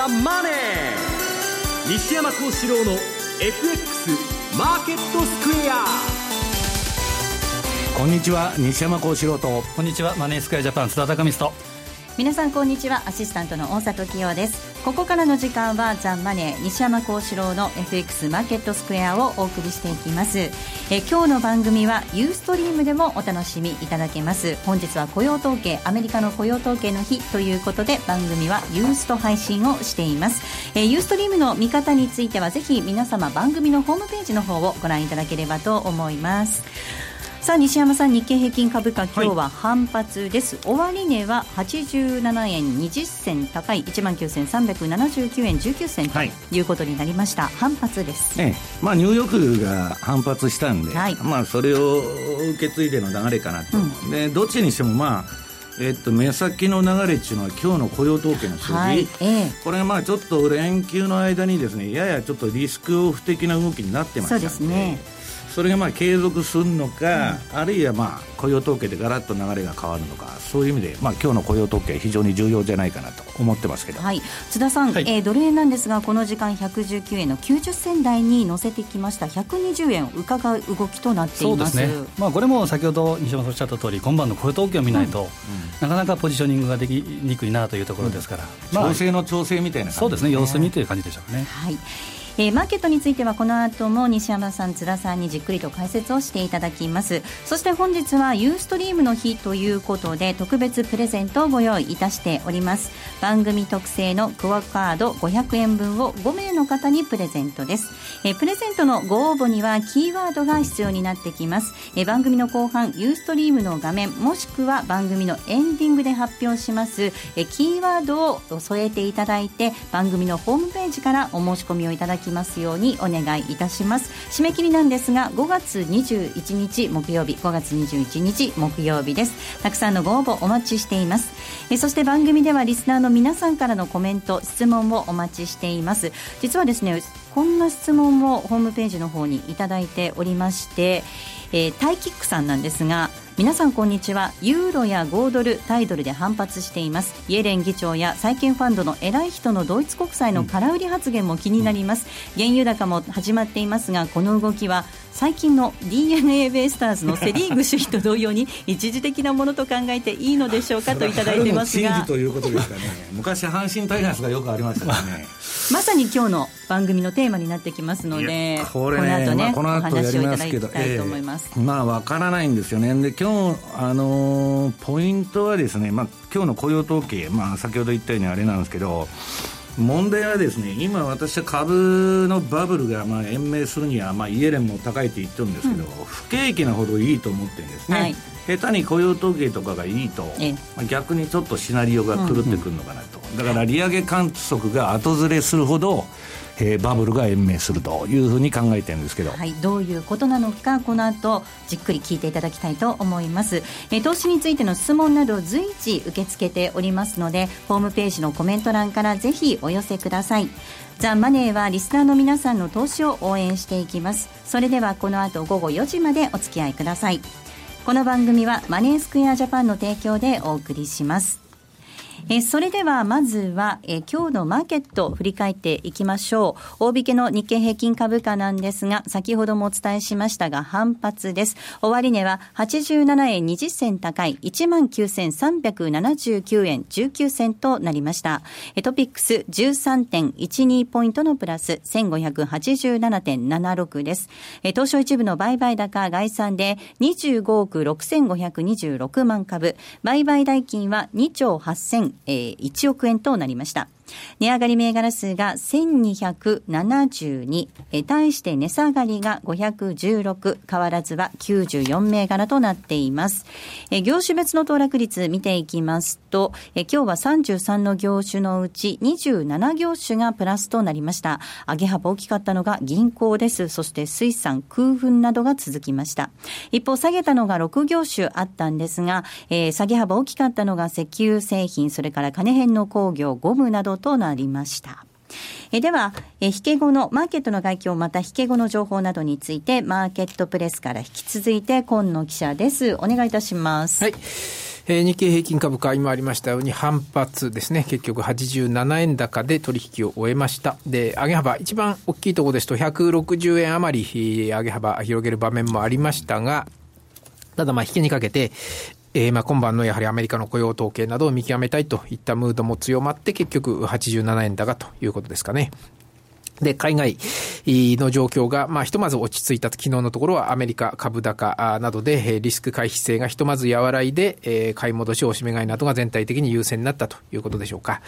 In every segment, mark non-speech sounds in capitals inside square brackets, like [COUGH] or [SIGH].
ザ・マネー」西山幸四郎の FX マーケットスクエア。こんにちは西山幸四郎と。こんにちはマネースクエアジャパン津田隆美と。皆さんこんにちは。アシスタントの大里清ですここからの時間はザンマネー西山幸四郎の FX マーケットスクエアをお送りしていきます。え今日の番組はユーストリームでもお楽しみいただけます。本日は雇用統計アメリカの雇用統計の日ということで番組はユースト配信をしています。えユーストリームの見方についてはぜひ皆様番組のホームページの方をご覧いただければと思います。さあ西山さん日経平均株価今日は反発です、はい、終値は87円20銭高い。1万9379円19銭とい。うことになりました、はい、反発です、ええ、まあニューヨークが反発したんで、はい、まあそれを受け継いでの流れかなと、うん、でどっちにしてもまあえっと、目先の流れっていうのは今日の雇用統計の数字、はい。ええ、これがまあちょっと連休の間にですねややちょっとリスクオフ的な動きになってましたので。そうですねそれがまあ継続するのか、うん、あるいはまあ雇用統計でガラッと流れが変わるのかそういう意味で、まあ今日の雇用統計非常に重要じゃないかなと思ってますけど、はい、津田さん、はい、えー、ドル円なんですがこの時間119円の90銭台に乗せてきました。120円を伺う動きとなっています。そうですね、まあ、これも先ほど西山さんおっしゃった通り今晩の雇用統計を見ないと、うん。うん、なかなかポジショニングができにくいなというところですから、まあ、調整の調整みたいな、ね、そうですね。様子見という感じでしょうかね。はいえー、マーケットについてはこの後も西山さん、津田さんにじっくりと解説をしていただきます。そして本日はユーストリームの日ということで特別プレゼントをご用意いたしております。番組特製のクオカード500円分を5名の方にプレゼントです、えー、プレゼントのご応募にはキーワードが必要になってきます、えー、番組の後半ユーストリームの画面もしくは番組のエンディングで発表します、え、キーワードを添えていただいて番組のホームページからお申し込みをいただきますようにお願いいたします。締め切りなんですが5月21日木曜日5月21日木曜日です。たくさんのご応募お待ちしています。えそして番組ではリスナーの皆さんからのコメント質問をお待ちしています。実はですねこんな質問もホームページの方にいただいておりまして、えー、タイキックさんなんですが皆さんこんにちは。ユーロや5ドルタイドルで反発しています。イエレン議長や債券ファンドの偉い人のドイツ国債の空売り発言も気になります、原油高も始まっていますがこの動きは最近の d n a ベイスターズのセ・リーグ首位と同様に [LAUGHS] 一時的なものと考えていいのでしょうかといただいてますが。ということですかね。昔阪神タイガースがよくありましたからね。まさに今日の番組のテーマになってきますのでこれ、ね、この後ね、まあ、この後お話をいただきたいと思います、えー、まあわからないんですよね。で今日あのー、ポイントはですねまあ今日の雇用統計まあ先ほど言ったようにあれなんですけど問題はですね今、私は株のバブルがまあ延命するには、まあ、イエレンも高いって言ってるんですけど、うん、不景気なほどいいと思ってるんですね、はい、下手に雇用統計とかがいいと、まあ、逆にちょっとシナリオが狂ってくるのかなと、うんうん、だから利上げ観測が後ずれするほどえー、バブルが延命するというふうに考えてるんですけど、はい、どういうことなのかこの後じっくり聞いていただきたいと思います、えー、投資についての質問など随時受け付けておりますのでホームページのコメント欄からぜひお寄せください。ザ・マネーはリスナーの皆さんの投資を応援していきます。それではこの後午後4時までお付き合いください。この番組はマネースクエアジャパンの提供でお送りします。えそれではまずは、え今日のマーケットを振り返っていきましょう。大引けの日経平均株価なんですが、先ほどもお伝えしましたが反発です。終値は87円20銭高い19,379円19銭となりました。トピックス13.12ポイントのプラス1587.76です。東証一部の売買高概算で25億6526万株、売買代金は2兆8000え、1億円となりました。値上がり銘柄数が1272、え対して値下がりが516、変わらずは94銘柄となっています。え業種別の騰落率見ていきますと、え今日は33の業種のうち27業種がプラスとなりました。上げ幅大きかったのが銀行です。そして水産、空粉などが続きました。一方、下げたのが6業種あったんですが、えー、下げ幅大きかったのが石油製品、それから金編の工業、ゴムなどとなりました。えでは、え引け後のマーケットの外況、また引け後の情報などについて、マーケットプレスから引き続いて、今野記者です。お願いいたします。はい。えー、日経平均株価、今ありましたように反発ですね。結局87円高で取引を終えました。で、上げ幅、一番大きいところですと160円余り上げ幅広げる場面もありましたが、ただまあ引けにかけて、えー、まあ今晩のやはりアメリカの雇用統計などを見極めたいといったムードも強まって結局87円高ということですかね。で、海外の状況が、まあ、ひとまず落ち着いた昨日のところはアメリカ株高などで、リスク回避性がひとまず和らいで、買い戻し、おしめ買いなどが全体的に優先になったということでしょうか。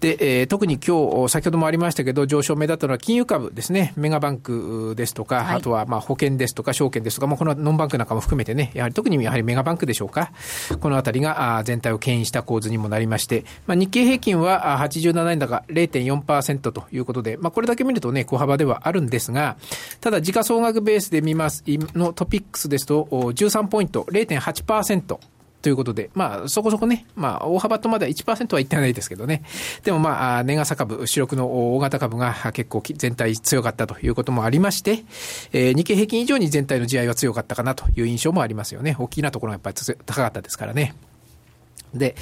で、えー、特に今日、先ほどもありましたけど、上昇目立ったのは金融株ですね。メガバンクですとか、はい、あとはまあ保険ですとか、証券ですとか、まあ、このノンバンクなんかも含めてね、やはり特にやはりメガバンクでしょうか。このあたりが全体を牽引した構図にもなりまして、まあ、日経平均は87円高0.4%ということで、まあ、これだけ見るとね、小幅ではあるんですが、ただ時価総額ベースで見ます、のトピックスですと、13ポイント、0.8%。ということで、まあ、そこそこね、まあ、大幅とまだ1%はいってないですけどね。でもまあ、年朝株、主力の大型株が結構全体強かったということもありまして、えー、日経平均以上に全体の地合いは強かったかなという印象もありますよね。大きなところがやっぱり高かったですからね。で、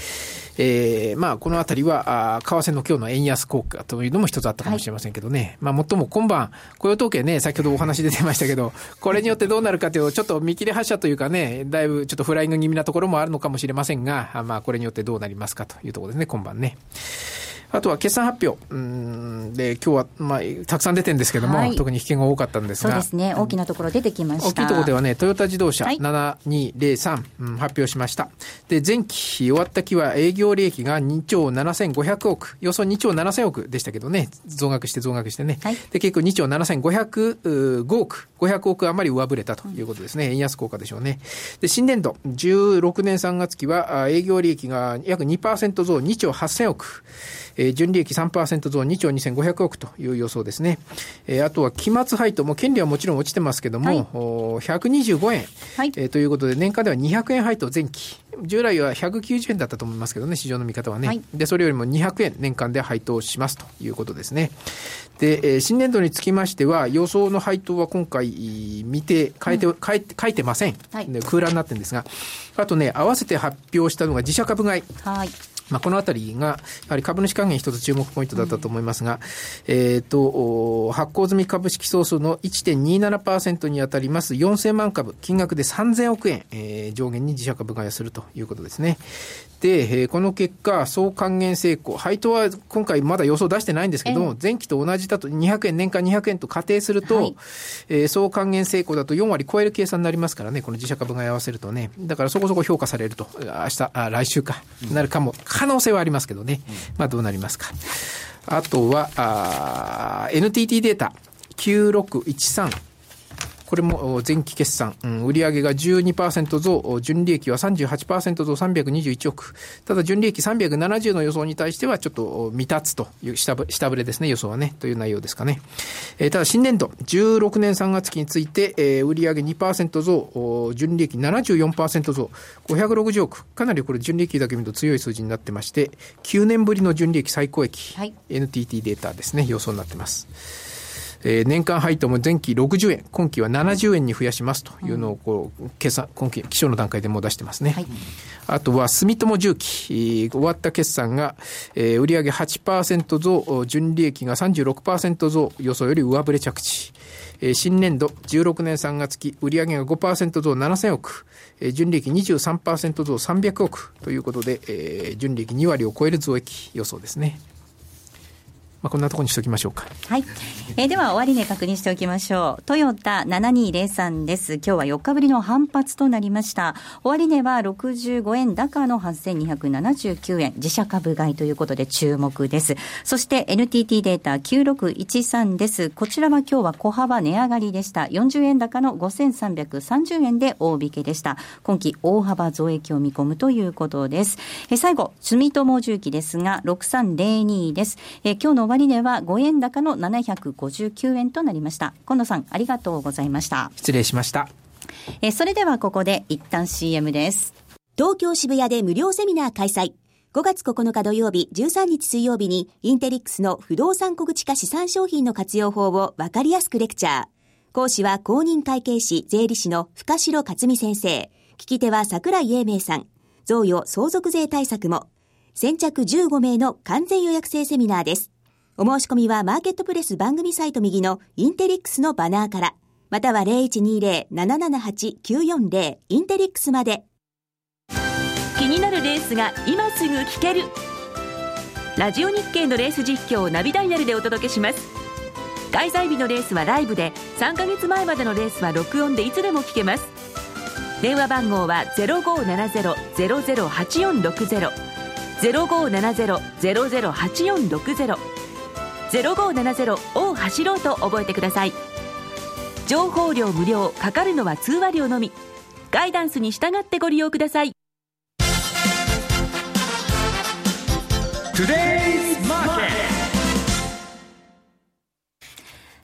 えー、まあ、このあたりは、あ為替の今日の円安効果というのも一つあったかもしれませんけどね。はい、まあ、もっとも今晩、雇用統計ね、先ほどお話出てましたけど、これによってどうなるかというと、ちょっと見切り発車というかね、だいぶちょっとフライング気味なところもあるのかもしれませんが、まあ、これによってどうなりますかというところですね、今晩ね。あとは決算発表。うんで、今日は、まあ、たくさん出てるんですけども、はい、特に引けが多かったんですが。そうですね。大きなところ出てきました。大きいところではね、トヨタ自動車7203、うん、発表しました。で、前期終わった期は営業利益が2兆7500億、予想2兆7000億でしたけどね、増額して増額してね。はい、で、結構2兆7505億、500億余り上振れたということですね。円安効果でしょうね。で、新年度、16年3月期は営業利益が約2%増2兆8000億。えー、純利益3%増2兆2500億という予想ですね。えー、あとは期末配当も権利はもちろん落ちてますけども、はい、125円、はい、えー、ということで年間では200円配当前期。従来は190円だったと思いますけどね、市場の見方はね。はい、で、それよりも200円年間で配当しますということですね。で、えー、新年度につきましては、予想の配当は今回見て、変えて、うん、変えて、書いてません。はい、空欄になってるんですが、あとね、合わせて発表したのが自社株買い。はい。まあ、このあたりが、やはり株主還元一つ注目ポイントだったと思いますが、うん、えっ、と、発行済み株式総数の1.27%に当たります4000万株、金額で3000億円、えー、上限に自社株買いをするということですね。で、えー、この結果、総還元成功、配当は今回まだ予想出してないんですけど、前期と同じだと200円、年間200円と仮定すると、はい、えー、総還元成功だと4割超える計算になりますからね、この自社株買い合わせるとね、だからそこそこ評価されると、明日、あ来週か、なるかも、可能性はありますけどね、まあどうなりますか。あとは、あ NTT データ、9613。これも前期決算、うん、売上が12%増、純利益は38%増。321億。ただ純利益370の予想に対してはちょっと未達という下振れですね、予想はね、という内容ですかね。えー、ただ新年度、16年3月期について、えー、売上2%増、純利益74%増、560億。かなりこれ純利益だけ見ると強い数字になってまして、9年ぶりの純利益最高益、はい、NTT データですね、予想になってます。えー、年間配当も前期60円、今期は70円に増やしますというのをこう、決算、今期、気象の段階でもう出してますね。はい、あとは、住友重機、終わった決算が、えー、売上8%増、純利益が36%増、予想より上振れ着地。えー、新年度16年3月期、売上が5%増7000億、えー、純利益23%増300億ということで、えー、純利益2割を超える増益予想ですね。まあ、こんなところにしておきましょうか。はい。えー、では、終値確認しておきましょう。トヨタ7203です。今日は4日ぶりの反発となりました。終値は65円高の8279円。自社株買いということで注目です。そして NTT データ9613です。こちらは今日は小幅値上がりでした。40円高の5330円で大引けでした。今期大幅増益を見込むということです。えー、最後、住友重機ですが、6302です。えー、今日の終値は5円高の759円となりました。近藤さん、ありがとうございました。失礼しました。えそれではここで一旦 CM です。東京渋谷で無料セミナー開催。5月9日土曜日、13日水曜日に、インテリックスの不動産小口化資産商品の活用法をわかりやすくレクチャー。講師は公認会計士、税理士の深城克美先生。聞き手は桜井英明さん。贈与相続税対策も。先着15名の完全予約制セミナーです。お申し込みはマーケットプレス番組サイト右のインテリックスのバナーから、または0120-778-940インテリックスまで。気になるレースが今すぐ聞ける。ラジオ日経のレース実況をナビダイヤルでお届けします。開催日のレースはライブで、3ヶ月前までのレースは録音でいつでも聞けます。電話番号は0570-008460。0570-008460 0570を走ろうと覚えてください情報量無料かかるのは通話料のみガイダンスに従ってご利用ください Today!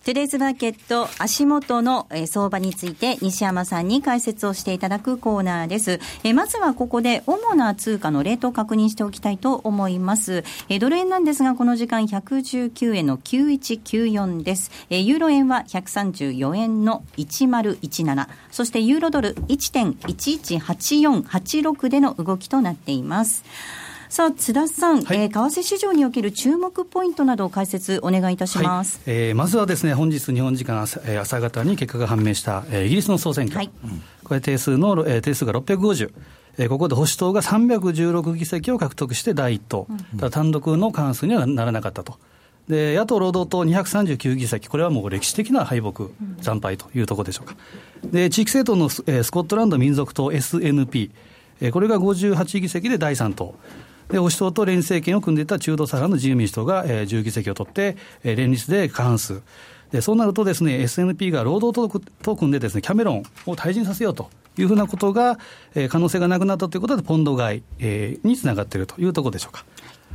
トゥデイズマーケット足元の相場について西山さんに解説をしていただくコーナーです。えまずはここで主な通貨のレートを確認しておきたいと思います。えドル円なんですがこの時間119円の9194です。えユーロ円は134円の1017。そしてユーロドル1.118486での動きとなっています。さあ津田さん、はい、えー、為替市場における注目ポイントなどを解説お願いいたします、はい、えー、まずはですね本日日本時間朝,、えー、朝方に結果が判明した、えー、イギリスの総選挙、はい、これ定数の、えー、定数が650えー、ここで保守党が316議席を獲得して第一党、ただ単独の過半数にはならなかったと。で野党・労働党239議席、これはもう歴史的な敗北、惨敗というところでしょうか。で地域政党のス,、えー、スコットランド民族党 SNP、えー、これが58議席で第3党。で、保守党と連立政権を組んでいた中道左派の自由民主党が、えー、10議席を取って、えー、連立で過半数。でそうなるとですね、SNP が労働党と組んでですね、キャメロンを退陣させようというふうなことが、えー、可能性がなくなったということで、ポンド買い、えー、につながっているというところでしょうか。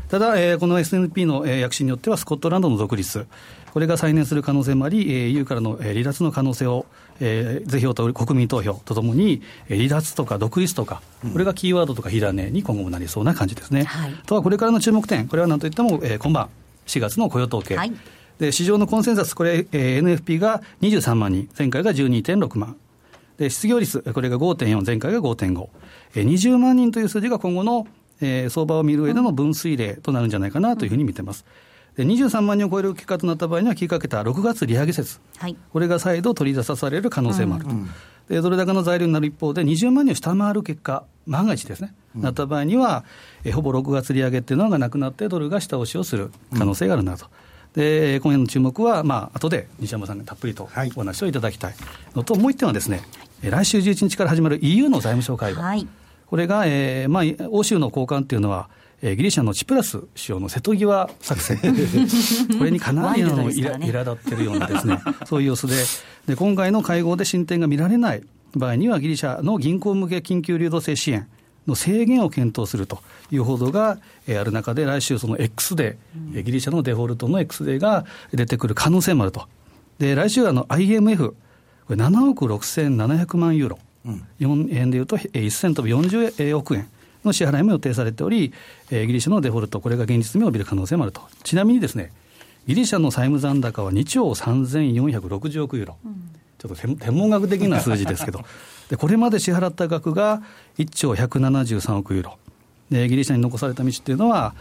ただ、えー、この SNP の、えー、躍進によっては、スコットランドの独立、これが再燃する可能性もあり、えー、EU からの、えー、離脱の可能性を、えー、是非を問う国民投票とともに、えー、離脱とか独立とか、これがキーワードとか火種に今後もなりそうな感じですね。はい、とはこれからの注目点、これはなんといっても、えー、今晩、4月の雇用統計。はいで市場のコンセンサス、これ、えー、NFP が23万人、前回が12.6万。で失業率、これが5.4、前回が5.5。えー、20万人という数字が今後の、えー、相場を見る上での分水嶺となるんじゃないかなというふうに見てます。うんで23万人を超える結果となった場合には、切りかけた6月利上げ説、はい、これが再度取り出される可能性もあると、うんうん、でドル高の材料になる一方で、20万人を下回る結果、万が一ですね、うん、なった場合には、えほぼ6月利上げっていうのがなくなって、ドルが下押しをする可能性があるなと。で今夜の注目は、まあ後で西山さんにたっぷりとお話をいただきたい。のと、はい、もう一点はですね、来週11日から始まる EU の財務省会合、はい、これが、えーまあ、欧州の交換っていうのは、えー、ギリシャのチプラス首相の瀬戸際作戦、[LAUGHS] これにかなりの、ね、苛立ってるようなですね、そういう様子で。で、今回の会合で進展が見られない場合には、ギリシャの銀行向け緊急流動性支援の制限を検討するという報道がある中で、来週、その X デー、ギリシャのデフォルトの X デーが出てくる可能性もあると。で来週あの IMF、これ7億6700万ユーロ、うん、4円でいうと1000飛び40億円。の支払いも予定されており、えー、ギリシャのデフォルト、これが現実味を帯びる可能性もあると。ちなみにですね、ギリシャの債務残高は2兆3460億ユーロ。うんちょっと天文学的な数字ですけど、[LAUGHS] でこれまで支払った額が1兆173億ユーロ、でギリシャに残された道っていうのは、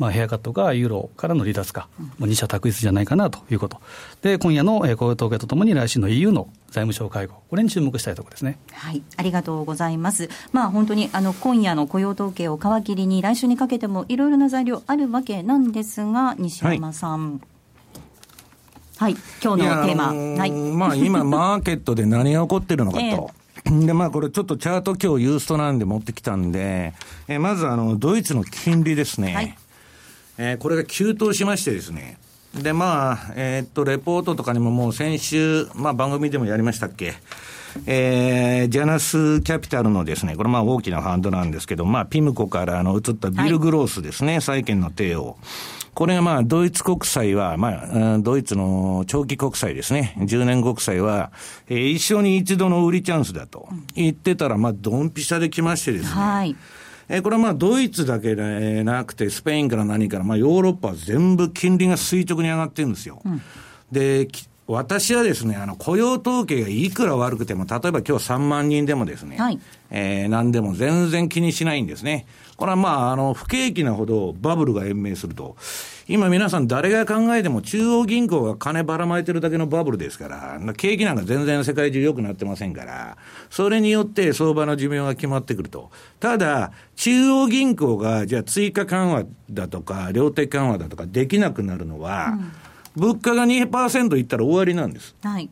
まあ、ヘアカットかユーロからの離脱か、もう二者択一じゃないかなということ。で、今夜の雇用統計とともに来週の EU の財務省会合、これに注目したいところですね。はい、ありがとうございます。まあ、本当にあの今夜の雇用統計を皮切りに来週にかけてもいろいろな材料あるわけなんですが、西山さん。はいはい、今日のテーマ。はい、まあ今、[LAUGHS] マーケットで何が起こってるのかと。えー、で、まあこれちょっとチャート今日ユーストなんで持ってきたんで、えー、まずあの、ドイツの金利ですね。はいえー、これが急騰しましてですね。で、まあ、えー、っと、レポートとかにももう先週、まあ番組でもやりましたっけ。えー、ジャナスキャピタルのですね、これまあ大きなファンドなんですけど、まあピムコからあの移ったビル・グロースですね、はい、債券の帝王。これがまあ、ドイツ国債は、まあ、ドイツの長期国債ですね。10年国債は、えー、一生に一度の売りチャンスだと言ってたら、まあ、ドンピシャで来ましてですね。はい。えこれはまあドイツだけでなくて、スペインから何から、まあヨーロッパは全部金利が垂直に上がってるんですよ。うん、で、私はですね、あの、雇用統計がいくら悪くても、例えば今日3万人でもですね、はい、えー、何でも全然気にしないんですね。これはまあ、あの、不景気なほどバブルが延命すると。今皆さん誰が考えても中央銀行が金ばらまいてるだけのバブルですから、景気なんか全然世界中良くなってませんから、それによって相場の寿命が決まってくると。ただ、中央銀行がじゃあ追加緩和だとか、量的緩和だとかできなくなるのは、うん、物価が2%いったら終わりなんです。はい。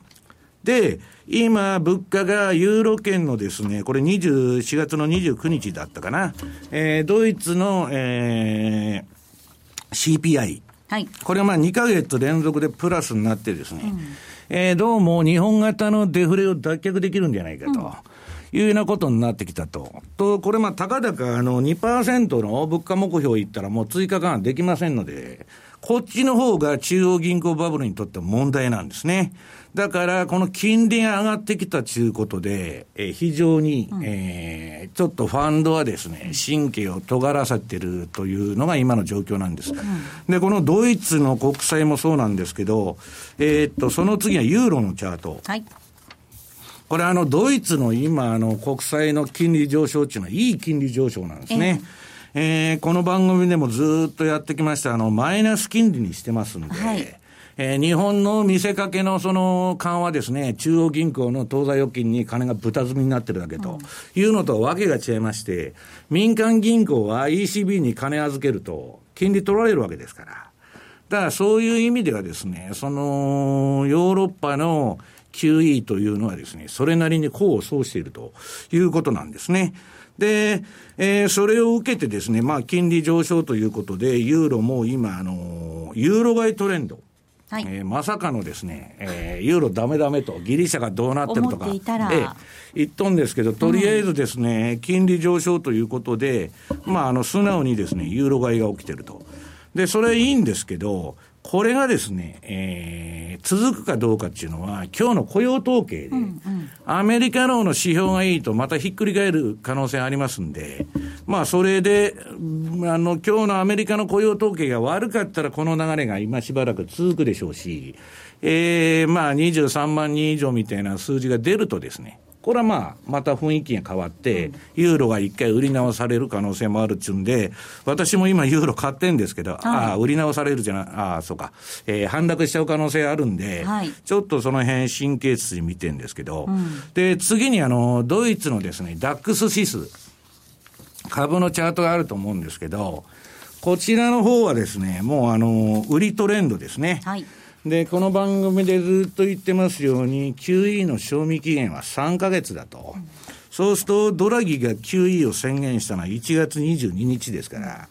で、今、物価がユーロ圏のですね、これ24月の29日だったかな、えー、ドイツの、えー、CPI。はい。これはまあ2ヶ月連続でプラスになってですね、うん、えー、どうも日本型のデフレを脱却できるんじゃないかと。うんいうようなことになってきたと。と、これまあ、たかだかあの2%の物価目標いったらもう追加緩和できませんので、こっちの方が中央銀行バブルにとって問題なんですね。だから、この金利が上がってきたということで、えー、非常に、うん、えー、ちょっとファンドはですね、神経を尖らせてるというのが今の状況なんです。うん、で、このドイツの国債もそうなんですけど、えー、っと、その次はユーロのチャート。はい。これあの、ドイツの今、あの、国債の金利上昇っていうのは、いい金利上昇なんですね。えー、この番組でもずっとやってきました、あの、マイナス金利にしてますんで、はいえー、日本の見せかけのその緩和ですね、中央銀行の当座預金に金が豚積みになってるだけというのとわけが違いまして、民間銀行は ECB に金預けると、金利取られるわけですから。だからそういう意味ではですね、そのヨーロッパの QE というのはですね、それなりに功を奏しているということなんですね。で、えー、それを受けてですね、まあ、金利上昇ということで、ユーロも今、あの、ユーロ買いトレンド。はい、えー、まさかのですね、えー、ユーロだめだめと、ギリシャがどうなってるとか、えー、言っとんですけど、とりあえずですね、うん、金利上昇ということで、まあ、あの、素直にですね、ユーロ買いが起きてると。で、それいいんですけど、これがですね、えー、続くかどうかっていうのは、今日の雇用統計で、うんうん、アメリカのの指標がいいと、またひっくり返る可能性ありますんで、まあ、それで、あの、今日のアメリカの雇用統計が悪かったら、この流れが今しばらく続くでしょうし、えー、まあ、23万人以上みたいな数字が出るとですね、これはまあ、また雰囲気が変わって、ユーロが一回売り直される可能性もあるっちゅうんで、私も今ユーロ買ってんですけど、はい、ああ、売り直されるじゃない、ああ、そうか、えー、反落しちゃう可能性あるんで、はい、ちょっとその辺神経質に見てんですけど、うん、で、次にあの、ドイツのですね、ダックス指数、株のチャートがあると思うんですけど、こちらの方はですね、もうあの、売りトレンドですね。はいで、この番組でずっと言ってますように、QE の賞味期限は3か月だと。そうすると、ドラギが QE を宣言したのは1月22日ですから、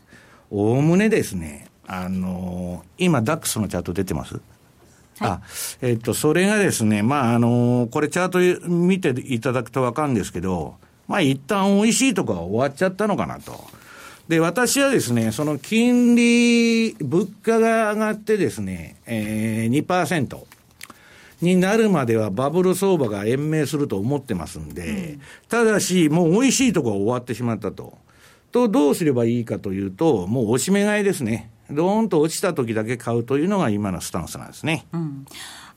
おおむねですね、あのー、今、ダックスのチャート出てます？はい、あ、えっと、それがですね、まあ、あのー、これチャート見ていただくとわかるんですけど、まあ、一旦美味しいとこは終わっちゃったのかなと。で、私はですね、その金利、物価が上がってですね、えー、2%になるまではバブル相場が延命すると思ってますんで、うん、ただし、もう美味しいとこは終わってしまったと。と、どうすればいいかというと、もうおしめ買いですね。どーんと落ちた時だけ買うというのが今のスタンスなんですね。うん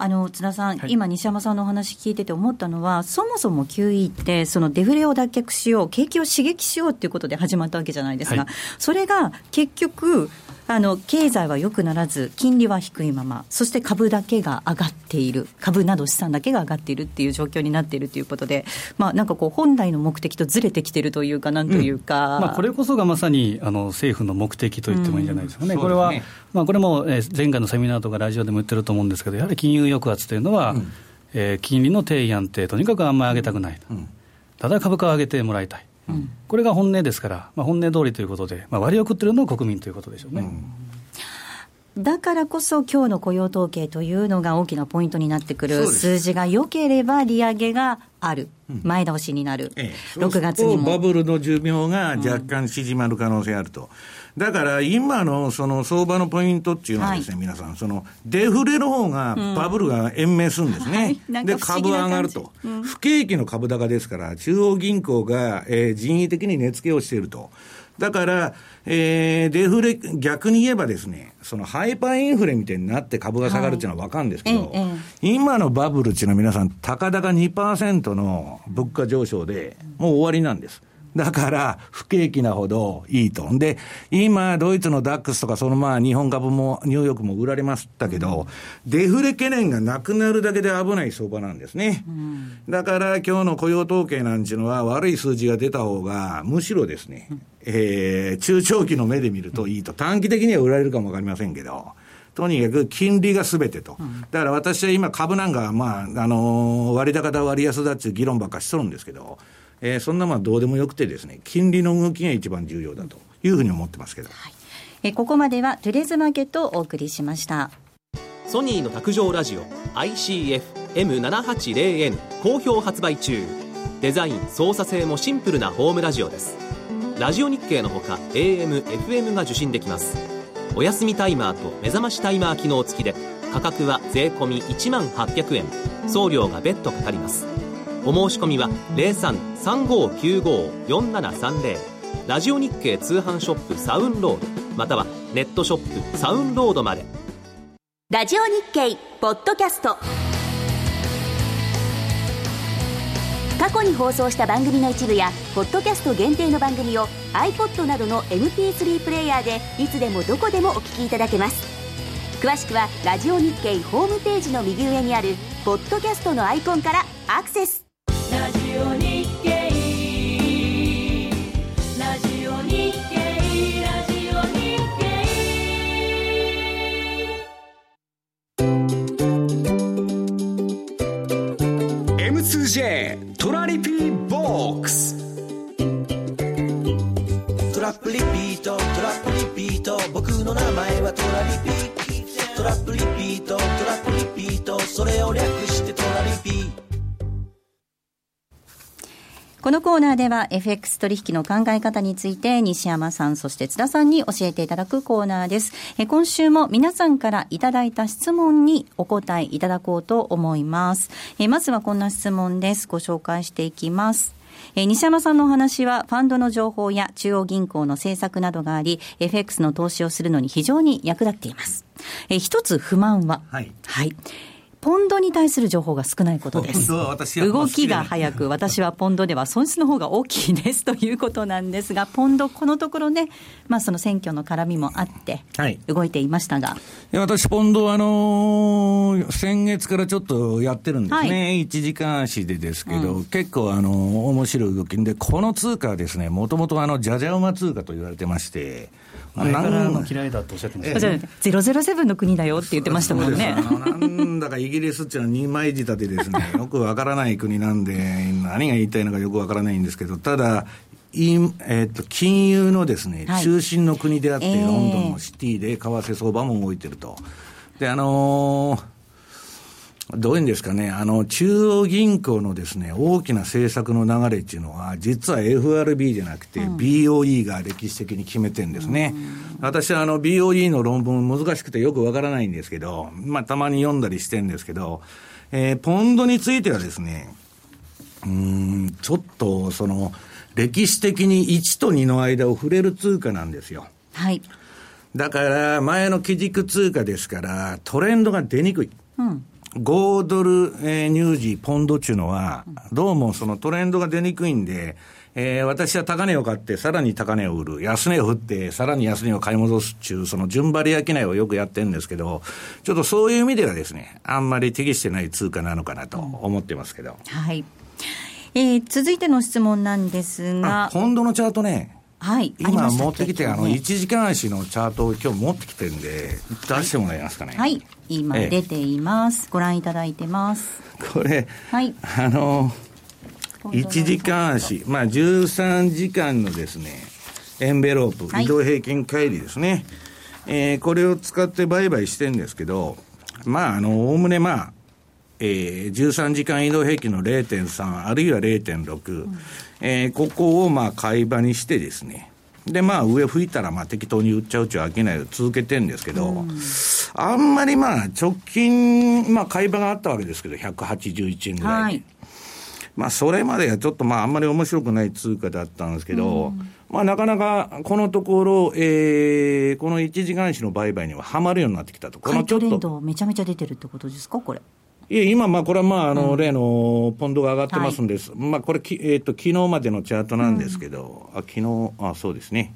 あの津田さん、はい、今、西山さんのお話聞いてて思ったのは、そもそも QE って、そのデフレを脱却しよう、景気を刺激しようっていうことで始まったわけじゃないですか、はい、それが結局、あの経済は良くならず、金利は低いまま、そして株だけが上がっている、株など資産だけが上がっているっていう状況になっているということで、まあ、なんかこう、本来の目的とずれてきてるというか、なんというか、うん、まあ、これこそがまさにあの政府の目的と言ってもいいんじゃないですかね、うん、これは、まあ、これも前回のセミナーとかラジオでも言ってると思うんですけど、やはり金融抑圧というのは、うん、えー、金利の低安定、とにかくあんまり上げたくない、ただ株価を上げてもらいたい。これが本音ですから、まあ、本音通りということで、まあ、割り送ってるのは国民ということでしょうね。だからこそ、今日の雇用統計というのが大きなポイントになってくる、数字が良ければ利上げがある、前倒しになる、ええ、6月にも。バブルの寿命が若干縮まる可能性あると。だから今のその相場のポイントっていうのはですね、はい、皆さん、そのデフレの方がバブルが延命するんですね。うんはい、で、株上がると、うん、不景気の株高ですから、中央銀行が、えー、人為的に値付けをしていると。だから、えー、デフレ、逆に言えばですね、そのハイパーインフレみたいになって株が下がるっていうのは分かるんですけど、はい。今のバブルっていうのは皆さん、たかだか2%の物価上昇で、もう終わりなんです。だから、不景気なほどいいと。で、今、ドイツのダックスとか、そのまあ、日本株も、ニューヨークも売られましたけど、デフレ懸念がなくなるだけで危ない相場なんですね。だから、今日の雇用統計なんていうのは、悪い数字が出た方が、むしろですね、えー、中長期の目で見るといいと。短期的には売られるかもわかりませんけど、とにかく金利がすべてと。だから私は今株なんか、まあ、あのー、割高だ割安だっていう議論ばっかしとるんですけど、えー、そんなまあどうでもよくてですね、金利の動きが一番重要だというふうに思ってますけど。はい、えここまではトゥレーズマーケットをお送りしました。ソニーの卓上ラジオ ICF-M780N 好評発売中。デザイン、操作性もシンプルなホームラジオです。ラジオ日経のほか AM、FM が受信できます。お休みタイマーと目覚ましタイマー機能付きで価格は税込1万800円送料が別途かかりますお申し込みは0335954730ラジオ日経通販ショップサウンロードまたはネットショップサウンロードまで。ラジオ日経ポッドキャスト。過去に放送した番組の一部やポッドキャスト限定の番組を iPod などの MP3 プレイヤーでいつでもどこでもお聞きいただけます。詳しくはラジオ日経ホームページの右上にあるポッドキャストのアイコンからアクセス。ラジオ日経ラジオ日経ラジオ日経 M2J トラリピボックス。トラップリピートトラップリピート。僕の名前はトラリピトラップリピートトラップリピート。それを略してこのコーナーでは FX 取引の考え方について西山さん、そして津田さんに教えていただくコーナーです。え今週も皆さんからいただいた質問にお答えいただこうと思います。えまずはこんな質問です。ご紹介していきます。え西山さんのお話は、ファンドの情報や中央銀行の政策などがあり、FX の投資をするのに非常に役立っています。え一つ不満は、はい、はいポンドに対する情報が少ないことです。動きが早く、私はポンドでは損失の方が大きいですということなんですが、ポンド、このところね、まあ、その選挙の絡みもあって、動いていましたが。はい、私、ポンドはあのー、先月からちょっとやってるんですね、はい、1時間足でですけど、うん、結構、あのー、面白い動きで、この通貨はですね、もともとあの、じゃじゃ馬通貨と言われてまして、前からの嫌いだとおっしゃってました、ね、007の国だよって言ってましたもんね。なんだかイギリスっていうのは二枚舌でですね、[LAUGHS] よくわからない国なんで、何が言いたいのかよくわからないんですけど、ただ、いえー、と金融のですね、中心の国であって、はい、ロンドンのシティで為替相場も動いてると。で、あのーどういうんですかね、あの、中央銀行のですね、大きな政策の流れっていうのは、実は FRB じゃなくて、BOE が歴史的に決めてるんですね。うん、私はあの、BOE の論文難しくてよくわからないんですけど、まあ、たまに読んだりしてるんですけど、えー、ポンドについてはですね、うん、ちょっと、その、歴史的に1と2の間を触れる通貨なんですよ。はい。だから、前の基軸通貨ですから、トレンドが出にくい。うん5ドル、えー、乳児、ポンドっていうのは、どうもそのトレンドが出にくいんで、えー、私は高値を買って、さらに高値を売る。安値を振って、さらに安値を買い戻すっていう、その順張り商いをよくやってるんですけど、ちょっとそういう意味ではですね、あんまり適してない通貨なのかなと思ってますけど。はい。えー、続いての質問なんですが。ポンドのチャートね。はい、今持ってきて、あの、1時間足のチャートを今日持ってきてるんで、出してもらえますかね。はい、今出ています。ご覧いただいてます。これ、はい、あの、1時間足、まあ13時間のですね、エンベロープ、移動平均乖離ですね。えー、これを使って売買してるんですけど、まあ、あの、おおむねまあ、えー、13時間移動平均の0.3、あるいは0.6、うん、えー、ここをまあ買い場にしてですね、で、まあ、上吹いたら、まあ、適当に売っちゃうちゃ飽きないを続けてるんですけど、うん、あんまりまあ、直近、まあ、買い場があったわけですけど、181円ぐらいで。はいまあ、それまではちょっとまあ、あんまり面白くない通貨だったんですけど、うん、まあ、なかなかこのところ、えー、この一時間紙の売買にははまるようになってきたと。このちょっと。めちゃめちゃ出てるってことですか、これ。いや、今、まあ、これはまあ、あの、例のポンドが上がってますんです。はい、まあ、これ、きえっ、ー、と、昨日までのチャートなんですけど、うん、あ、昨日、あ、そうですね。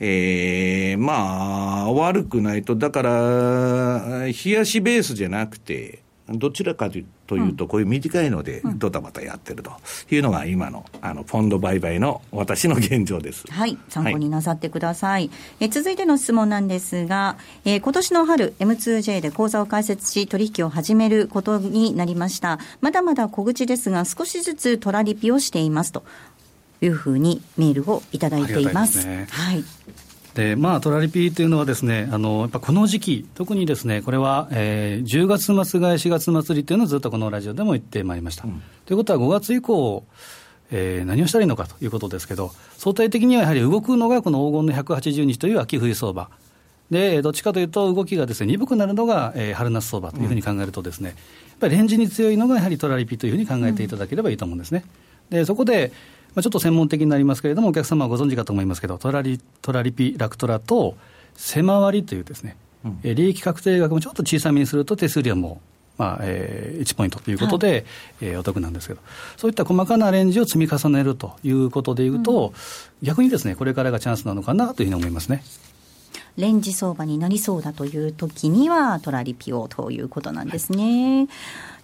えー、まあ、悪くないと、だから、冷やしベースじゃなくて、どちらかというと、こういう短いので、ドタバタやってるというのが、今のあのポンド売買の私の現状です。はい、参考になさってください。はい、え続いての質問なんですが、えー、今年の春、M2J で口座を開設し、取引を始めることになりました。まだまだ小口ですが、少しずつトラリピをしていますというふうにメールをいただいています。いね、はい。でまあ、トラリピというのはですね、あのやっぱこの時期、特にですね、これは、えー、10月末買い、4月末りというのをずっとこのラジオでも言ってまいりました。うん、ということは、5月以降、えー、何をしたらいいのかということですけど、相対的にはやはり動くのがこの黄金の180日という秋冬相場。で、どっちかというと、動きがですね、鈍くなるのが、えー、春夏相場というふうに考えるとですね、うん、やっぱりレンジに強いのがやはりトラリピというふうに考えていただければいいと思うんですね。で、そこで、まあ、ちょっと専門的になりますけれども、お客様はご存知かと思いますけど、トラリトラリピ、ラクトラと、狭割りというですね、うん、利益確定額もちょっと小さめにすると手数料も、まあえー、1ポイントということで、はい、えー、お得なんですけど、そういった細かなレンジを積み重ねるということでいうと、うん、逆にですね、これからがチャンスなのかなというふうに思いますね。レンジ相場になりそうだという時には、トラリピをということなんですね。はい、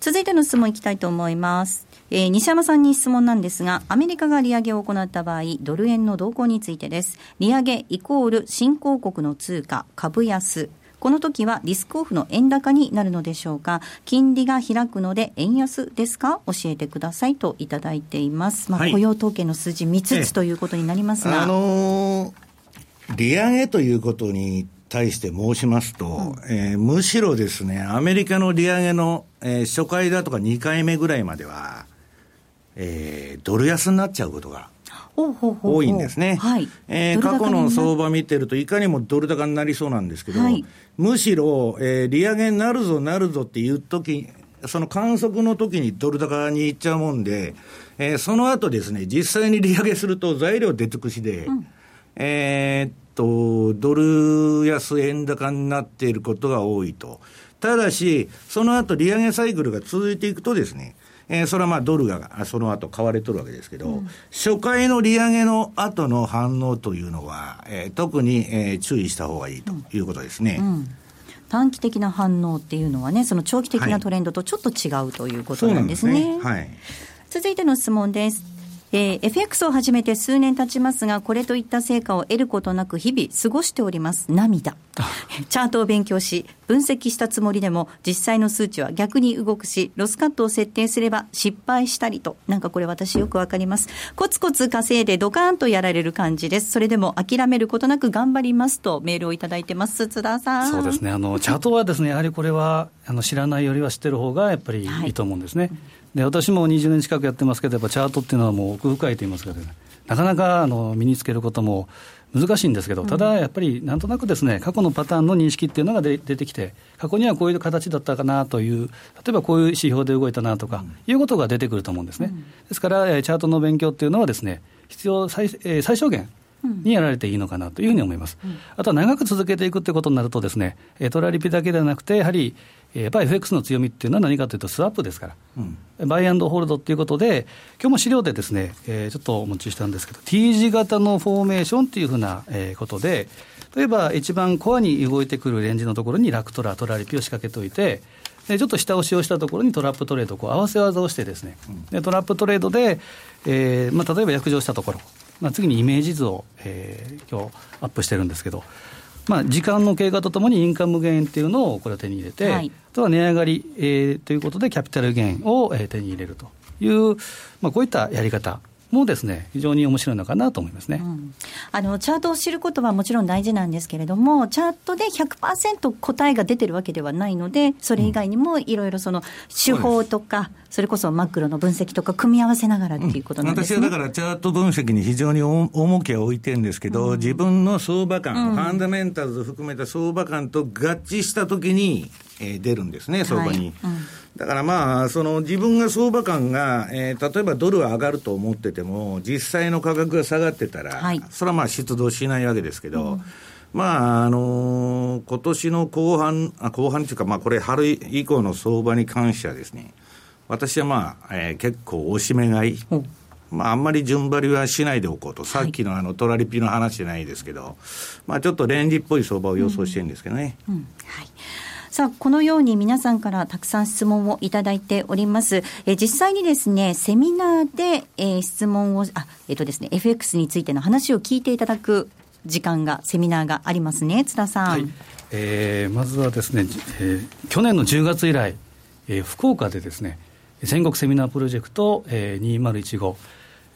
続いての質問いきたいと思います。えー、西山さんに質問なんですが、アメリカが利上げを行った場合、ドル円の動向についてです。利上げイコール新興国の通貨、株安。この時はリスクオフの円高になるのでしょうか？金利が開くので円安ですか？教えてくださいといただいています。まあ、雇用統計の数字見つつということになりますが。あのー、利上げということに対して申しますと、うん、えー、むしろですね、アメリカの利上げの、えー、初回だとか2回目ぐらいまでは、えー、ドル安になっちゃうことが多いんですね。はい、えー、過去の相場見てると、いかにもドル高になりそうなんですけど、はい、むしろ、えー、利上げになるぞ、なるぞっていうとき、その観測の時にドル高にいっちゃうもんで、えー、その後ですね、実際に利上げすると材料出尽くしで、うん、えー、っと、ドル安円高になっていることが多いと。ただし、その後利上げサイクルが続いていくとですね、えー、それはまあドルがその後買われとるわけですけど、うん、初回の利上げの後の反応というのは、えー、特に、えー、注意した方がいいということですね。うんうん短期的な反応っていうのはね、その長期的なトレンドとちょっと違うということなんですね。はい、ねはい、続いての質問です。えー、FX を始めて数年経ちますが、これといった成果を得ることなく日々過ごしております。涙。[LAUGHS] チャートを勉強し、分析したつもりでも、実際の数値は逆に動くし、ロスカットを設定すれば失敗したりと、なんかこれ私よくわかります。コツコツ稼いでドカーンとやられる感じです。それでも諦めることなく頑張りますとメールをいただいてます。津田さん。そうですね。あの、チャートはですね、やはりこれは、あの、知らないよりは知ってる方がやっぱりいいと思うんですね。はいで私も20年近くやってますけど、やっぱチャートっていうのはもう奥深いと言いますか、ね、なかなかあの身につけることも難しいんですけど、ただやっぱりなんとなくですね、過去のパターンの認識っていうのが出てきて、過去にはこういう形だったかなという、例えばこういう指標で動いたなとか、いうことが出てくると思うんですね。ですから、チャートの勉強っていうのはですね、必要最最小限にやられていいのかなというふうに思います。あとは長く続けていくってことになるとですね、トラリピだけではなくて、やはりやっぱり FX の強みっていうのは何かというと、スワップですから、うん、バイアンドホールドっていうことで、今日も資料でですね、えー、ちょっとお持ちしたんですけど、T 字型のフォーメーションっていうふうな、えー、ことで、例えば一番コアに動いてくるレンジのところにラクトラ、トラリピを仕掛けておいて、でちょっと下押しをしたところにトラップトレードこう合わせ技をしてですね、でトラップトレードで、えーまあ、例えば約定したところ、まあ、次にイメージ図を、えー、今日アップしてるんですけど、まあ、時間の経過とともにインカムゲインっていうのをこれを手に入れて、はい、あとは値上がり、えー、ということでキャピタルゲインを、えー、手に入れるという、まあ、こういったやり方もですね、非常に面白いのかなと思いますね、うん、あのチャートを知ることはもちろん大事なんですけれども、チャートで100%答えが出てるわけではないので、それ以外にもいろいろその手法とか、それこそマクロの分析とか組み合わせながらっていうことなんですね、うん、私はだからチャート分析に非常に重きを置いてるんですけど、うん、自分の相場感、うん、ファンダメンタルズ含めた相場感と合致したときに、えー、出るんですね、相場に。はいだからまあ、その自分が相場感が、えー、例えばドルは上がると思ってても、実際の価格が下がってたら、はい、それはまあ出動しないわけですけど、まあ、あのー、今年の後半、あ後半というか、まあ、これ、春以降の相場に関してはですね、私はまあ、えー、結構、おしめ買い、まあ、あんまり順張りはしないでおこうと、さっきのあのトラリピの話じゃないですけど、まあ、ちょっとレンジっぽい相場を予想してるんですけどね。うん。うん、はいさあ、このように皆さんからたくさん質問をいただいております。え実際にですね、セミナーで、えー、質問を、あ、えっ、ー、とですね、FX についての話を聞いていただく時間が、セミナーがありますね、津田さん。はい、えー、まずはですね、えー、去年の10月以来、えー、福岡でですね、全国セミナープロジェクト、えー、2015、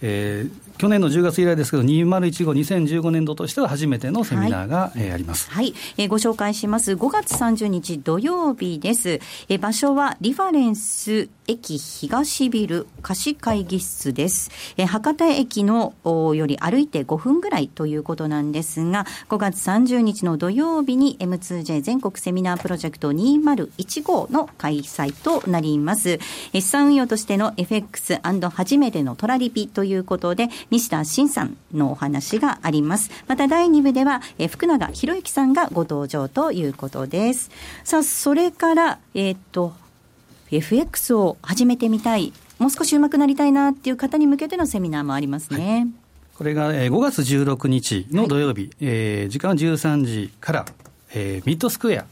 えー、去年の10月以来ですけど、2015、2015年度としては初めてのセミナーが、はい、えー、あります、はい。えー、ご紹介します、5月30日土曜日です、えー、場所はリファレンス駅東ビル貸し会議室です、えー、博多駅のより歩いて5分ぐらいということなんですが、5月30日の土曜日に M2J 全国セミナープロジェクト2015の開催となります。資産運用としての FX& 初めてのトラリピといういうことで、西田慎さんのお話があります。また第2部では、え福永博之さんがご登場ということです。さあ、それから、えっ、と、FX を始めてみたい、もう少し上手くなりたいなっていう方に向けてのセミナーもありますね。はい、これが5月16日の土曜日、はい、えー、時間は13時から、えー、ミッドスクエア。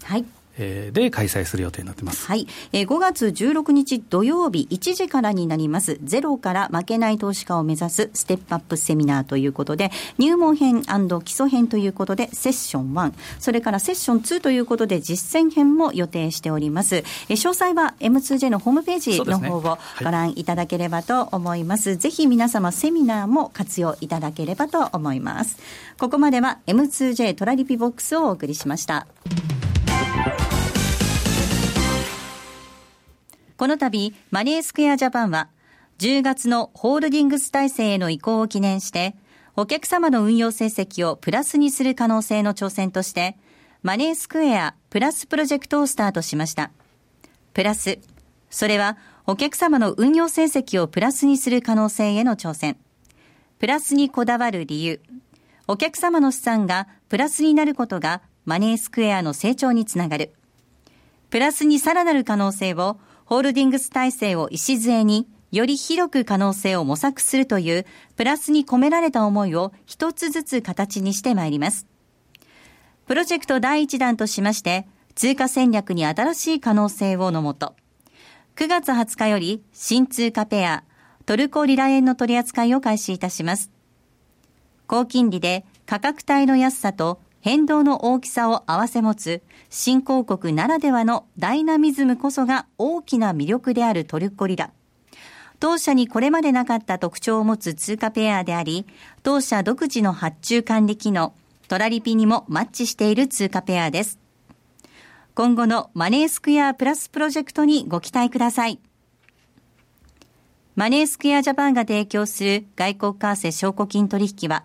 はいで開催する予定になってます。はい。えー、5月16日土曜日1時からになります、ゼロから負けない投資家を目指すステップアップセミナーということで、入門編基礎編ということで、セッション1、それからセッション2ということで、実践編も予定しております。えー、詳細は M2J のホームページの方をご覧いただければと思います。すねはい、ぜひ皆様セミナーも活用いただければと思います。ここまでは M2J トラリピボックスをお送りしました。この度、マネースクエアジャパンは、10月のホールディングス体制への移行を記念して、お客様の運用成績をプラスにする可能性の挑戦として、マネースクエアプラスプロジェクトをスタートしました。プラス、それはお客様の運用成績をプラスにする可能性への挑戦。プラスにこだわる理由。お客様の資産がプラスになることがマネースクエアの成長につながる。プラスにさらなる可能性をホールディングス体制を礎に、より広く可能性を模索するという、プラスに込められた思いを一つずつ形にしてまいります。プロジェクト第1弾としまして、通貨戦略に新しい可能性をのもと、9月20日より新通貨ペア、トルコリラ円の取り扱いを開始いたします。高金利で価格帯の安さと変動の大きさを併せ持つ新興国ならではのダイナミズムこそが大きな魅力であるトルコリラ。当社にこれまでなかった特徴を持つ通貨ペアであり、当社独自の発注管理機能、トラリピにもマッチしている通貨ペアです。今後のマネースクエアプラスプロジェクトにご期待ください。マネースクエアジャパンが提供する外国為替証拠金取引は、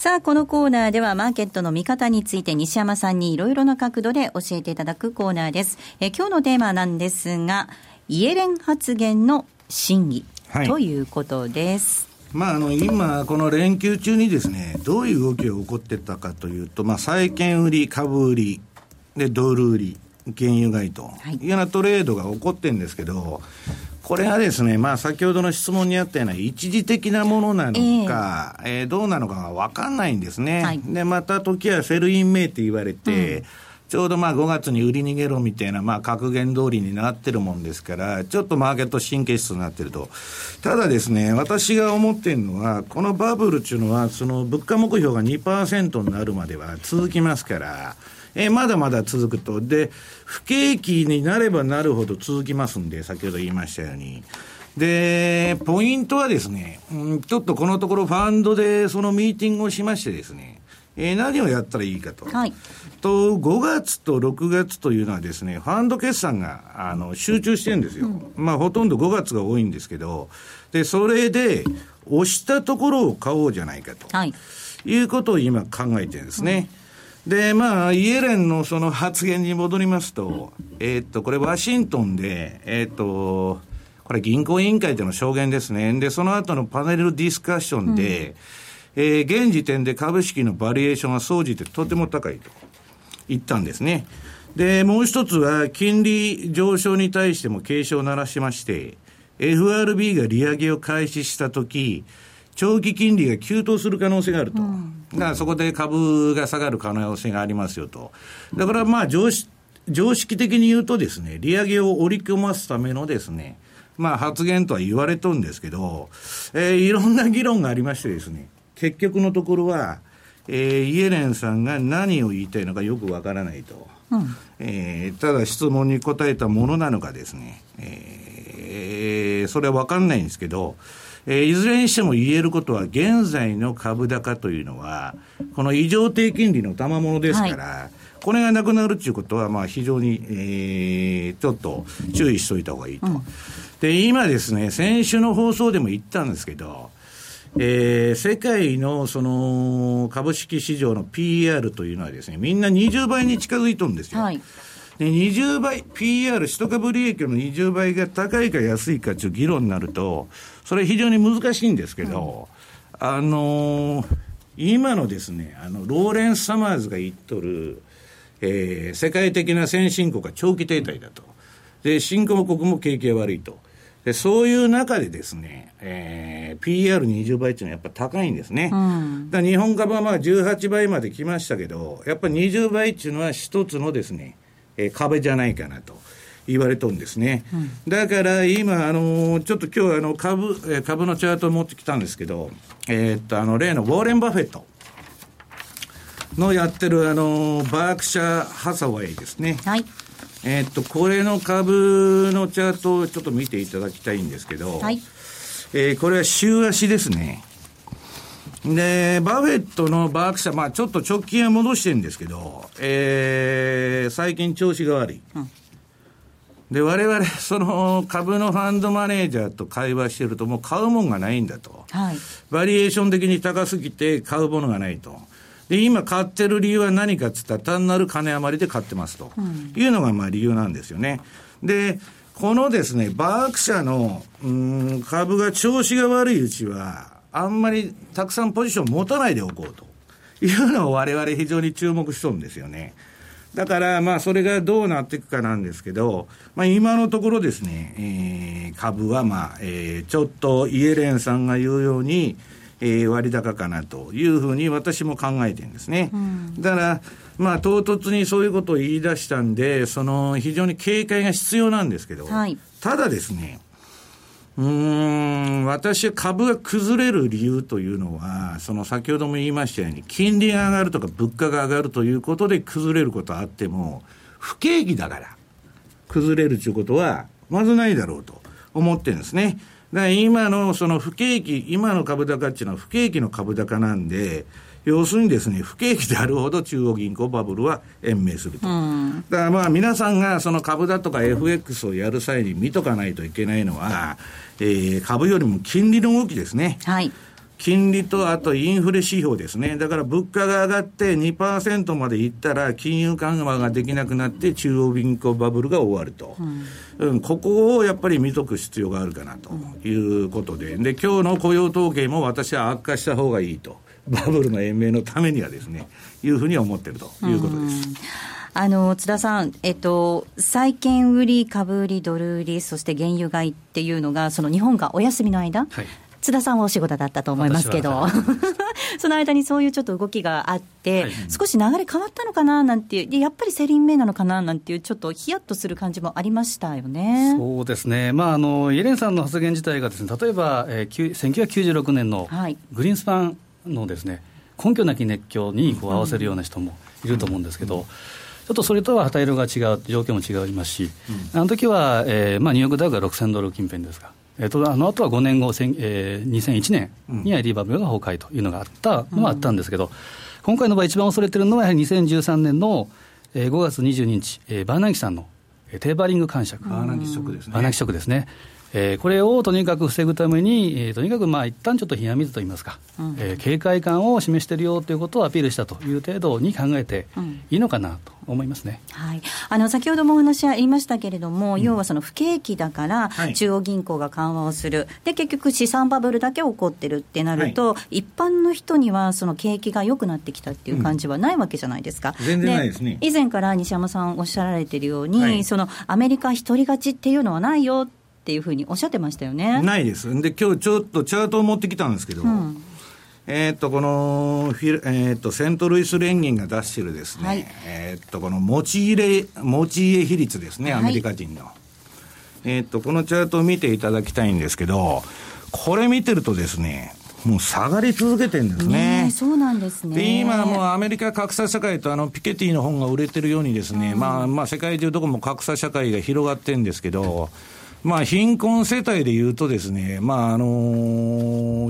さあ、このコーナーではマーケットの見方について西山さんにいろいろな角度で教えていただくコーナーです。え今日のテーマなんですが、イエレン発言の真偽。はい、ということです。まあ、あの今、この連休中にですねどういう動きが起こってたかというと、まあ、債券売り、株売り、でドル売り、原油買いというようなトレードが起こってるんですけど、これはですね、まあ、先ほどの質問にあったような一時的なものなのか、えー、えー、どうなのかが分かんないんですね。はい、で、また時期は sell in May って言われて、うんちょうどまあ5月に売り逃げろみたいな、まあ格言通りになってるもんですから、ちょっとマーケット神経質になってると。ただですね、私が思ってるのは、このバブルっていうのは、その物価目標が2%になるまでは続きますから、えー、まだまだ続くと。で、不景気になればなるほど続きますんで、先ほど言いましたように。で、ポイントはですね、うん、ちょっとこのところファンドでそのミーティングをしましてですね、えー、何をやったらいいかと。はい。と、5月と6月というのはですね、ファンド決算が、あの、集中してるんですよ。うん、まあ、ほとんど5月が多いんですけど、で、それで、押したところを買おうじゃないかと。はい。いうことを今考えてるんですね。うん、で、まあ、イエレンのその発言に戻りますと、えー、っと、これワシントンで、えー、っと、これ銀行委員会での証言ですね。で、その後のパネルディスカッションで、うんえー、現時点で株式のバリエーションは総じてとても高いと言ったんですね。で、もう一つは、金利上昇に対しても警鐘を鳴らしまして、FRB が利上げを開始したとき、長期金利が急騰する可能性があると。うん、だからそこで株が下がる可能性がありますよと。だからまあ常識、常識的に言うとですね、利上げを織り込ますためのですね、まあ発言とは言われとるんですけど、えー、いろんな議論がありましてですね、結局のところは、えー、イエレンさんが何を言いたいのかよくわからないと、うん、えー、ただ質問に答えたものなのかですね、えー、それはわかんないんですけど、えー、いずれにしても言えることは、現在の株高というのは、この異常低金利の賜物ですから、はい、これがなくなるということは、まあ非常に、えー、ちょっと注意しといた方がいいと。うん、で、今ですね、先週の放送でも言ったんですけど、えー、世界のその株式市場の PR というのはですね、みんな20倍に近づいとるんですよ。はい、で20倍、PR、取得株利益の20倍が高いか安いかという議論になると、それ非常に難しいんですけど、うん、あのー、今のですね、あの、ローレンス・サマーズが言っとる、えー、世界的な先進国が長期停滞だと。で、新興国も景気が悪いと。でそういう中でですね、えー、PR20 倍っていうのはやっぱ高いんですね。うん、だ日本株はまあ18倍まで来ましたけど、やっぱり20倍っていうのは一つのですね、えー、壁じゃないかなと。言われとんですね、うん、だから今、あのちょっと今日あの株、え株のチャートを持ってきたんですけど、えー、っとあの例のウォーレン・バフェット。のやってるあのバークシャー・ハサウェイですね、はい、えー、っと、これの株のチャートをちょっと見ていただきたいんですけど、はい、えー、これは週足ですね。で、バフェットのバーク社、まあちょっと直近は戻してるんですけど、えー、最近調子が悪い。うん、で、我々、その株のファンドマネージャーと会話してると、もう買うもんがないんだと。はい、バリエーション的に高すぎて買うものがないと。で、今買ってる理由は何かっつったら単なる金余りで買ってますと、いうのがまあ理由なんですよね。で、このですね、バーク社の、うん、株が調子が悪いうちは、あんまりたくさんポジション持たないでおこうと [LAUGHS] いうのを我々非常に注目しとるんですよね。だから、まあ、それがどうなっていくかなんですけど、まあ、今のところですね、えー、株は、まあ、えー、ちょっとイエレンさんが言うように、えー、割高かなというふうに私も考えてるんですね。うん、だから、まあ、唐突にそういうことを言い出したんで、その、非常に警戒が必要なんですけど、はい、ただですね、うん、私は株が崩れる理由というのは、その先ほども言いましたように、金利が上がるとか物価が上がるということで崩れることはあっても、不景気だから崩れるということは、まずないだろうと思ってるんですね。だから今のその不景気、今の株高っていうのは不景気の株高なんで、要するにですね、不景気であるほど中央銀行バブルは延命すると。うん、だからまあ皆さんがその株だとか FX をやる際に見とかないといけないのは、えー、株よりも金利の動きですね。はい。金利とあとインフレ指標ですね。だから物価が上がって2%までいったら金融緩和ができなくなって中央銀行バブルが終わると。うん、うん、ここをやっぱり見とく必要があるかなということで。で、今日の雇用統計も私は悪化した方がいいと。バブルの延命のためにはですね、いうふうに思ってるということです。あの津田さん、えっと、債券売り、株売り、ドル売り、そして原油買いっていうのが、その日本がお休みの間、はい、津田さんはお仕事だったと思いますけど、[LAUGHS] その間にそういうちょっと動きがあって、はい、少し流れ変わったのかななんていう、やっぱりセリンメなのかななんていう、ちょっとヒヤッとする感じもありましたよね。そうですね、まあ、あのイエレンさんの発言自体がです、ね、例えば、えー、1996年のグリーンスパンのですね、根拠なき熱狂にこう合わせるような人もいると思うんですけど。ちょっとそれとは旗色が違う、条件も違いますし、うん、あの時は、えーまあ、ニューヨークダウが6000ドル近辺ですが、えー、とあの後は5年後、えー、2001年に ID バブルが崩壊というのがあったのはあったんですけど、うん、今回の場合、一番恐れてるのは、やはり2013年の、えー、5月22日、えー、バーナンキさんの、えー、テーパリング感触、バーナンキショックですね。バーナンキショックですねえー、これをとにかく防ぐために、えー、とにかくまあ一旦ちょっと冷や水といいますか、うん、えー、警戒感を示しているよということをアピールしたという程度に考えていいのかなと思いますね、うん、はい、あの先ほどもお話ありましたけれども、うん、要はその不景気だから、中央銀行が緩和をする、で結局、資産バブルだけ起こってるってなると、はい、一般の人にはその景気が良くなってきたっていう感じはないわけじゃないですか。全然ないですね。以前から西山さんおっしゃられているように、はい、そのアメリカ一人勝ちっていうのはないよっていうふうにおっしゃってましたよね。ないです。で、今日ちょっとチャートを持ってきたんですけど、うん、えっと、このフィ、えー、っと、セントルイス連銀が出してるですね、はい、えっと、この持ち入れ、持ち家比率ですね、アメリカ人の。はい、えっと、このチャートを見ていただきたいんですけど、これ見てるとですね、もう下がり続けてるんですね。ねそうなんですね。で、今もうアメリカ格差社会とあのピケティの本が売れてるようにですね、うん、まあまあ世界中どこも格差社会が広がってるんですけど、まあ、貧困世帯でいうとですね、まあ、あの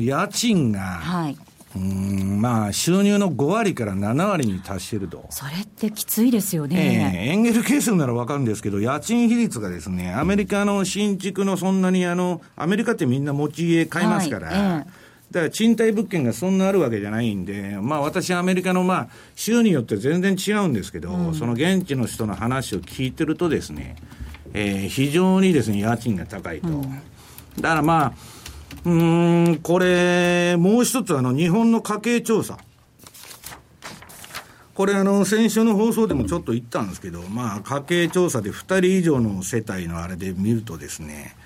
ー、家賃が、はい。うんまあ、収入の5割から7割に達してると。それってきついですよね。ええー、エンゲル係数ならわかるんですけど、家賃比率がですね、アメリカの新築のそんなにあの、アメリカってみんな持ち家買いますから、はいえーだから賃貸物件がそんなあるわけじゃないんで、まあ私、アメリカのまあ州によって全然違うんですけど、うん、その現地の人の話を聞いてるとですね、えー、非常にですね、家賃が高いと。うん、だからまあ、うん、これ、もう一つ、あの、日本の家計調査。これ、あの、先週の放送でもちょっと言ったんですけど、まあ、家計調査で2人以上の世帯のあれで見るとですね、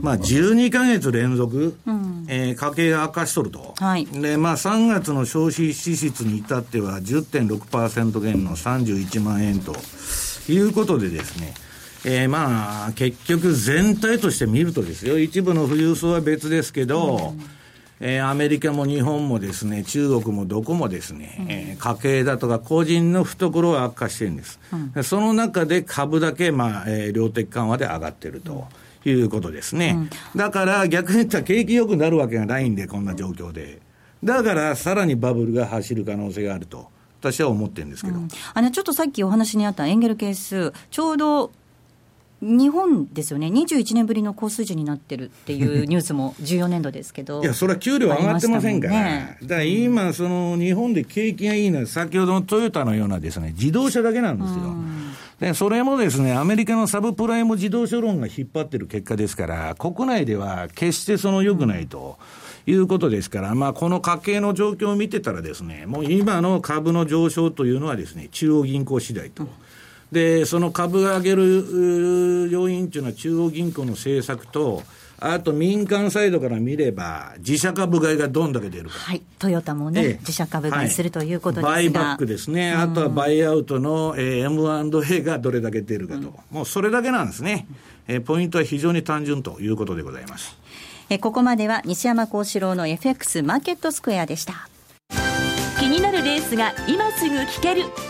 まあ、12か月連続、うん、えー、家計が悪化しとると。はい。で、まあ、3月の消費支出に至っては10.6%減の31万円ということでですね、えー、まあ、結局全体として見るとですよ、一部の富裕層は別ですけど、うん、えー、アメリカも日本もですね、中国もどこもですね、うん、えー、家計だとか個人の懐は悪化してるんです。うん、その中で株だけ、まあ、えー、量的緩和で上がってると。いうことですね、だから逆に言ったら景気良くなるわけがないんで、こんな状況で。だからさらにバブルが走る可能性があると。私は思ってるんですけど、あのちょっとさっきお話にあったエンゲル係数、ちょうど日本ですよね、21年ぶりの高水準になってるっていう [LAUGHS] ニュースも14年度ですけど、いや、それは給料上がってませんから、ね、だから今、その日本で景気がいいのは、先ほどのトヨタのようなですね自動車だけなんですよ。でそれもですね、アメリカのサブプライム自動車論が引っ張ってる結果ですから、国内では決してその良くないと。いうことですから、まあ、この家計の状況を見てたらですね、もう今の株の上昇というのはですね、中央銀行次第と。で、その株が上げる要因というのは中央銀行の政策と、あと民間サイドから見れば、自社株買いがどんだけ出るか。はい。トヨタもね、ええ、自社株買いするということですが、バイバックですね。あとはバイアウトの、えー、M&A がどれだけ出るかと、うん。もうそれだけなんですね。えー、ポイントは非常に単純ということでございます。えー、ここまでは西山幸四郎の FX マーケットスクエアでした。気になるレースが今すぐ聞ける。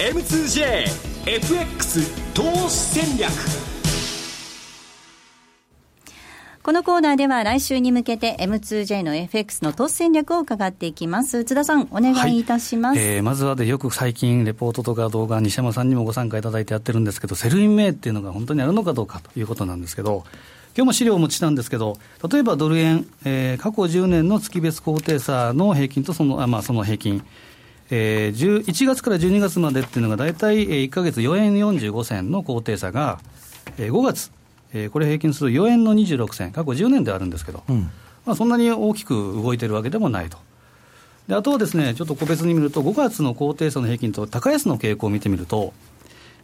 M2JFX 投資戦略このコーナーでは来週に向けて M2J の FX の投資戦略を伺っていきます。津田さん、お願いいたします。はい、えー、まずはで、よく最近レポートとか動画、西山さんにもご参加いただいてやってるんですけど、セルイン名っていうのが本当にあるのかどうかということなんですけど、今日も資料をお持ちしたんですけど、例えばドル円、えー、過去10年の月別高低差の平均とその、あまあ、その平均、えー、1月から12月までっていうのが大体1か月4円45銭の高低差が、えー、5月、えー、これ平均すると4円の26銭、過去10年であるんですけど、うん、まあ、そんなに大きく動いてるわけでもないと。であとはですね、ちょっと個別に見ると、5月の高低差の平均と高安の傾向を見てみると、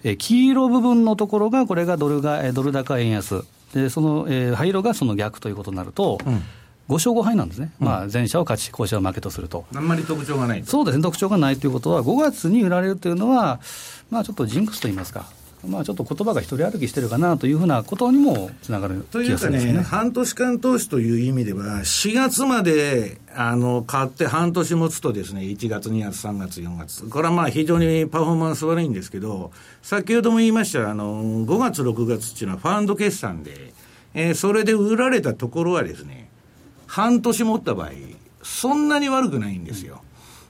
えー、黄色部分のところが、これがドルが、えー、ドル高円安、でその、えー、灰色がその逆ということになると、うん5勝5敗なんですね、うん、まあ、前者を勝ち、後者を負けとすると。あんまり特徴がないそうですね、特徴がないということは、5月に売られるというのは、まあ、ちょっとジンクスといいますか、まあ、ちょっと言葉が一人歩きしてるかなというふうなことにもつながるというかね、半年間投資という意味では、4月まであの買って半年持つとですね、1月、2月、3月、4月、これはまあ非常にパフォーマンス悪いんですけど、先ほども言いましたあの、5月、6月っていうのはファンド決算で、えー、それで売られたところはですね、半年持った場合、そんなに悪くないんですよ。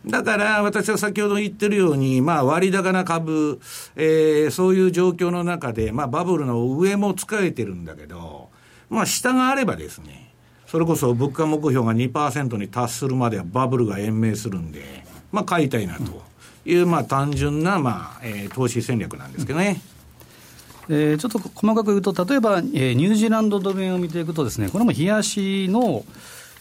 だから私は先ほど言ってるように、まあ、割高な株、えー、そういう状況の中で、まあ、バブルの上も使えてるんだけど、まあ、下があればですね、それこそ物価目標が2%に達するまではバブルが延命するんで、まあ、買いたいなという、まあ、単純な、まあえー、投資戦略なんですけどね。えー、ちょっと細かく言うと、例えば、えー、ニュージーランドドル円を見ていくとですね、これも冷やしの、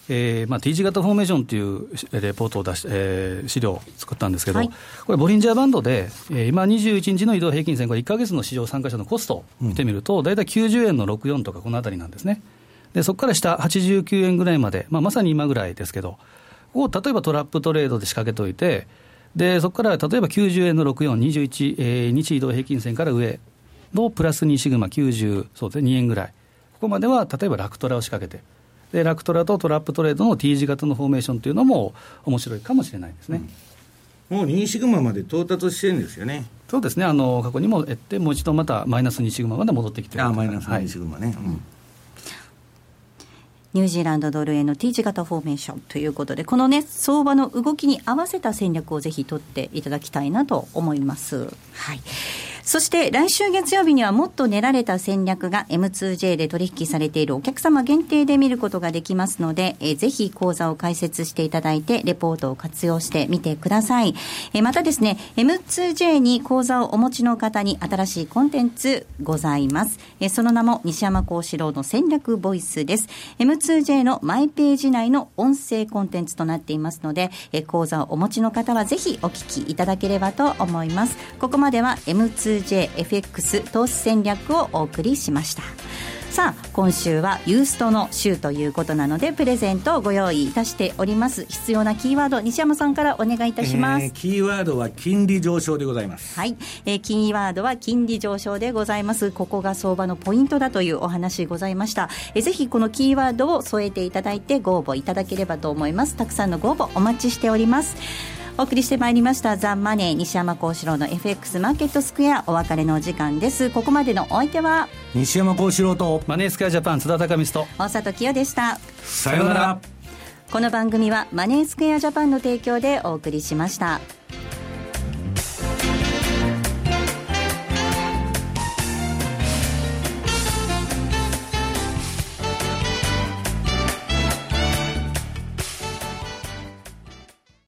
えーまあ、T 字型フォーメーションというレポートを出し、えー、資料を作ったんですけど、はい、これ、ボリンジャーバンドで、えー、今21日の移動平均線、これ1か月の市場参加者のコストを見てみると、大体90円の64とか、このあたりなんですね。でそこから下、89円ぐらいまで、まあ、まさに今ぐらいですけど、ここを例えばトラップトレードで仕掛けておいて、でそこから例えば90円の64、21、えー、日移動平均線から上のプラス2シグマ90、そうですね、2円ぐらい、ここまでは例えばラクトラを仕掛けて、でラクトラとトラップトレードの T 字型のフォーメーションというのも面白いかもしれないですね。うん、もう2シグマまで到達してるんですよね。そうですね、あの過去にも得て、もう一度またマイナス2シグマまで戻ってきてあマイナス2シグマね。はいうんニュージーランドドル円の T 字型フォーメーションということで、このね、相場の動きに合わせた戦略をぜひ取っていただきたいなと思います。はい。そして来週月曜日にはもっと練られた戦略が M2J で取引されているお客様限定で見ることができますので、えー、ぜひ講座を開設していただいて、レポートを活用してみてください。えー、またですね、M2J に講座をお持ちの方に新しいコンテンツございます。えー、その名も西山幸四郎の戦略ボイスです。M2J のマイページ内の音声コンテンツとなっていますので、えー、講座をお持ちの方はぜひお聞きいただければと思います。ここまでは M2J S2JFX 投資戦略をお送りしました。さあ今週はユーストの週ということなのでプレゼントをご用意いたしております。必要なキーワード西山さんからお願いいたします、えー、キーワードは金利上昇でございます。はい、えー、キーワードは金利上昇でございます。ここが相場のポイントだというお話ございました、えー、ぜひこのキーワードを添えていただいてご応募いただければと思います。たくさんのご応募お待ちしておりますお送りしてまいりましたザ・マネー西山幸四郎の FX マーケットスクエアお別れのお時間です。ここまでのお相手は西山幸四郎とマネースクエアジャパン津田隆美と大里清でした。さようなら。この番組はマネースクエアジャパンの提供でお送りしました。